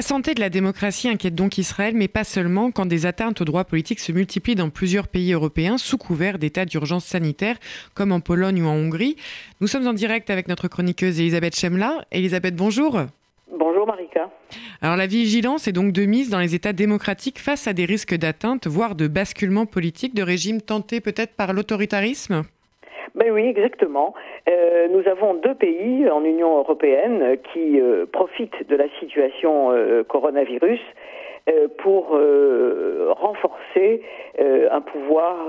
La santé de la démocratie inquiète donc Israël, mais pas seulement quand des atteintes aux droits politiques se multiplient dans plusieurs pays européens sous couvert d'état d'urgence sanitaire, comme en Pologne ou en Hongrie. Nous sommes en direct avec notre chroniqueuse Elisabeth Chemla. Elisabeth, bonjour. Bonjour Marika. Alors la vigilance est donc de mise dans les États démocratiques face à des risques d'atteinte, voire de basculement politique de régimes tentés peut-être par l'autoritarisme? Ben oui, exactement. Euh, nous avons deux pays en Union européenne qui euh, profitent de la situation euh, coronavirus pour renforcer un pouvoir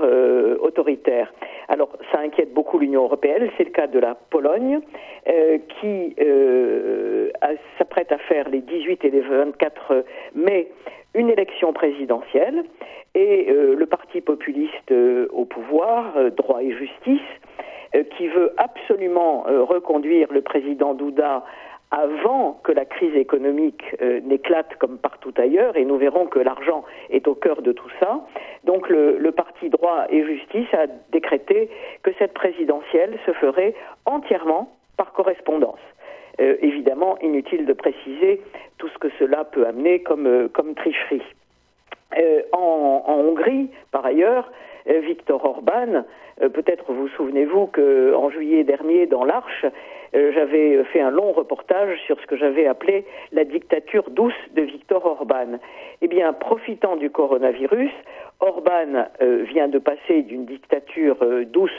autoritaire. Alors, ça inquiète beaucoup l'Union européenne. C'est le cas de la Pologne, qui s'apprête à faire les 18 et les 24 mai une élection présidentielle et le parti populiste au pouvoir, droit et justice, qui veut absolument euh, reconduire le président Douda avant que la crise économique euh, n'éclate comme partout ailleurs, et nous verrons que l'argent est au cœur de tout ça. Donc le, parti droit et justice a décrété que cette présidentielle se ferait entièrement par correspondance. évidemment, inutile de préciser tout ce que cela peut amener comme tricherie. En, Hongrie, par ailleurs, Viktor Orban euh, peut-être vous souvenez-vous qu'en juillet dernier, dans l'Arche, euh, j'avais fait un long reportage sur ce que j'avais appelé la dictature douce de Viktor Orban. Eh bien, profitant du coronavirus, Orban euh, vient de passer d'une dictature douce,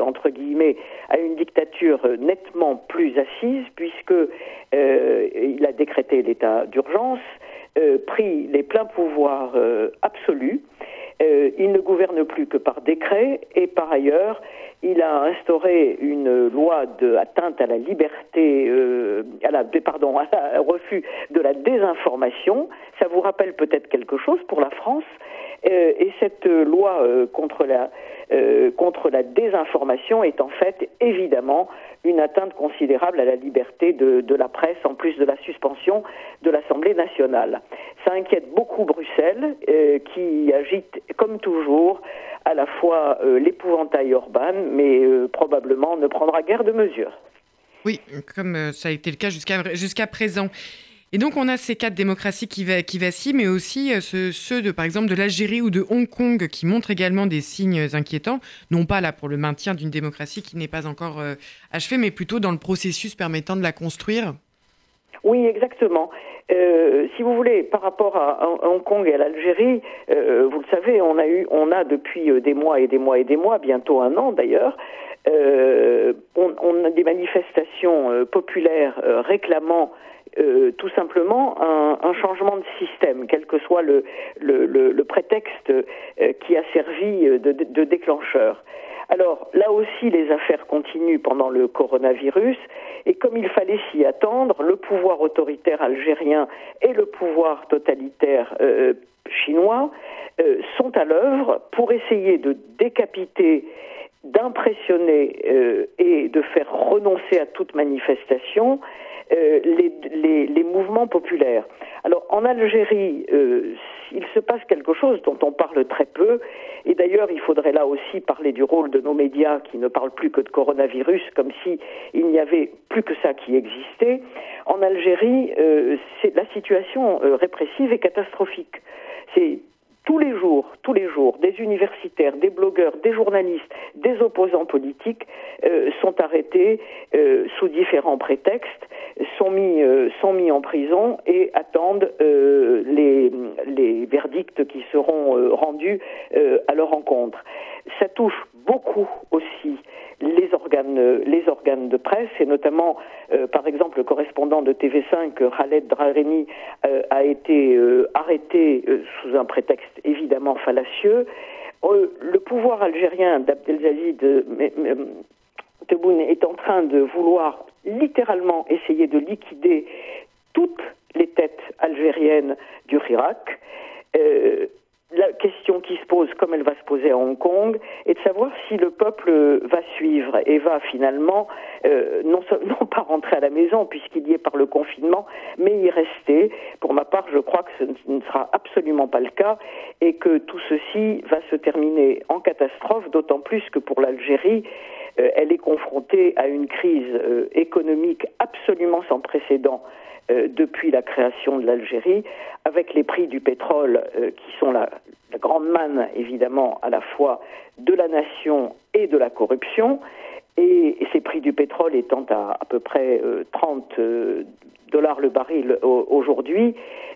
entre guillemets, à une dictature nettement plus assise, puisque il a décrété l'état d'urgence, pris les pleins pouvoirs absolus, euh, il ne gouverne plus que par décret et par ailleurs, il a instauré une loi de atteinte à la liberté, euh, à la, pardon, à refus de la désinformation. Ça vous rappelle peut-être quelque chose pour la France? Euh, et cette loi contre la contre la désinformation est en fait évidemment une atteinte considérable à la liberté de, la presse, en plus de la suspension de l'Assemblée nationale. Ça inquiète beaucoup Bruxelles, qui agite, comme toujours, à la fois euh, l'épouvantail Orban, mais euh, probablement ne prendra guère de mesures. Oui, comme ça a été le cas jusqu'à jusqu'à présent. Et donc on a ces quatre démocraties qui, va, qui vacillent, mais aussi ceux, de, par exemple, de l'Algérie ou de Hong Kong qui montrent également des signes inquiétants, non pas là pour le maintien d'une démocratie qui n'est pas encore achevée, mais plutôt dans le processus permettant de la construire. Oui, exactement. Euh, si vous voulez, par rapport à, Hong Kong et à l'Algérie, euh, vous le savez, on a eu, on a depuis euh, des mois et des mois et des mois, bientôt un an d'ailleurs, on, a des manifestations populaires réclamant tout simplement un, changement de système, quel que soit le, prétexte qui a servi de déclencheur. Alors là aussi, les affaires continuent pendant le coronavirus, et comme il fallait s'y attendre, le pouvoir autoritaire algérien et le pouvoir totalitaire euh, chinois euh, sont à l'œuvre pour essayer de décapiter d'impressionner euh, et de faire renoncer à toute manifestation les, les, mouvements populaires. Alors en Algérie, il se passe quelque chose dont on parle très peu, et d'ailleurs il faudrait là aussi parler du rôle de nos médias qui ne parlent plus que de coronavirus, comme si il n'y avait plus que ça qui existait. En Algérie, euh, la situation euh, répressive est catastrophique. C'est tous les jours, tous les jours, des universitaires, des blogueurs, des journalistes, des opposants politiques euh, sont arrêtés euh, sous différents prétextes, sont mis, euh, sont mis en prison et attendent les, les verdicts qui seront rendus à leur encontre. Ça touche beaucoup aussi les organes, les organes de presse, et notamment, euh, par exemple, le correspondant de TV5, Khaled Drareni, euh, a été euh, arrêté sous un prétexte évidemment fallacieux. le pouvoir algérien d'Abdelaziz Tebboune est en train de vouloir littéralement essayer de liquider toutes les têtes algériennes du Irak la question qui se pose, comme elle va se poser à Hong Kong, est de savoir si le peuple va suivre et va finalement euh, non, non pas rentrer à la maison puisqu'il y est par le confinement, mais y rester. Pour ma part, je crois que ce ne sera absolument pas le cas et que tout ceci va se terminer en catastrophe, d'autant plus que pour l'Algérie, elle est confrontée à une crise économique absolument sans précédent depuis la création de l'Algérie, avec les prix du pétrole qui sont la, la grande manne, évidemment, à la fois de la nation et de la corruption, et, ces prix du pétrole étant à à peu près 30 euh, euh, dollars le baril aujourd'hui,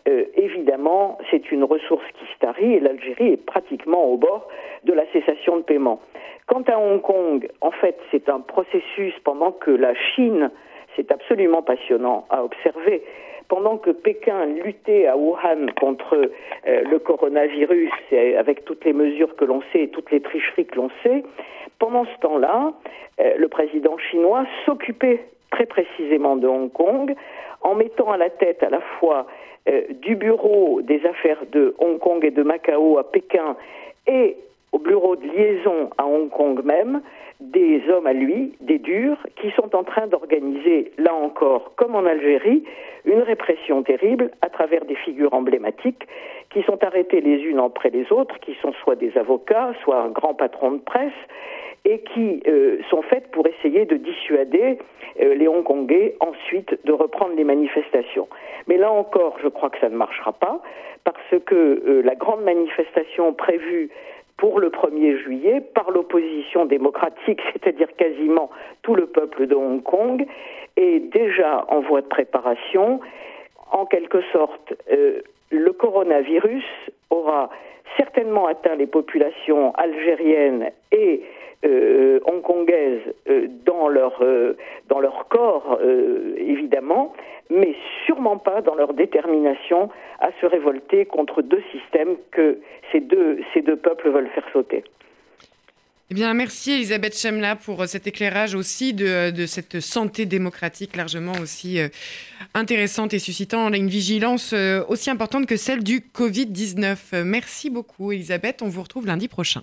euh, évidemment, c'est une ressource qui se tarit et l'Algérie est pratiquement au bord de la cessation de paiement. Quant à Hong Kong, en fait, c'est un processus pendant que la Chine, c'est absolument passionnant à observer, pendant que Pékin luttait à Wuhan contre le coronavirus, avec toutes les mesures que l'on sait et toutes les tricheries que l'on sait, pendant ce temps-là, euh, le président chinois s'occupait très précisément de Hong Kong en mettant à la tête à la fois euh, du bureau des affaires de Hong Kong et de Macao à Pékin et au bureau de liaison à Hong Kong même des hommes à lui, des durs, qui sont en train d'organiser, là encore, comme en Algérie, une répression terrible à travers des figures emblématiques qui sont arrêtées les unes après les autres, qui sont soit des avocats, soit un grand patron de presse, et qui euh, sont faites pour essayer de dissuader euh, les Hongkongais ensuite de reprendre les manifestations. Mais là encore, je crois que ça ne marchera pas, parce que euh, la grande manifestation prévue pour le 1er juillet par l'opposition démocratique, c'est-à-dire quasiment tout le peuple de Hong Kong, est déjà en voie de préparation. En quelque sorte, le coronavirus aura certainement atteint les populations algériennes et euh, hongkongaises euh, dans leur euh, dans leur corps évidemment, mais sûrement pas dans leur détermination à se révolter contre deux systèmes que ces deux ces deux peuples veulent faire sauter. Eh bien, merci Elisabeth Chemla pour cet éclairage aussi de, de cette santé démocratique largement aussi intéressante et suscitant une vigilance aussi importante que celle du Covid-19. Merci beaucoup Elisabeth, on vous retrouve lundi prochain.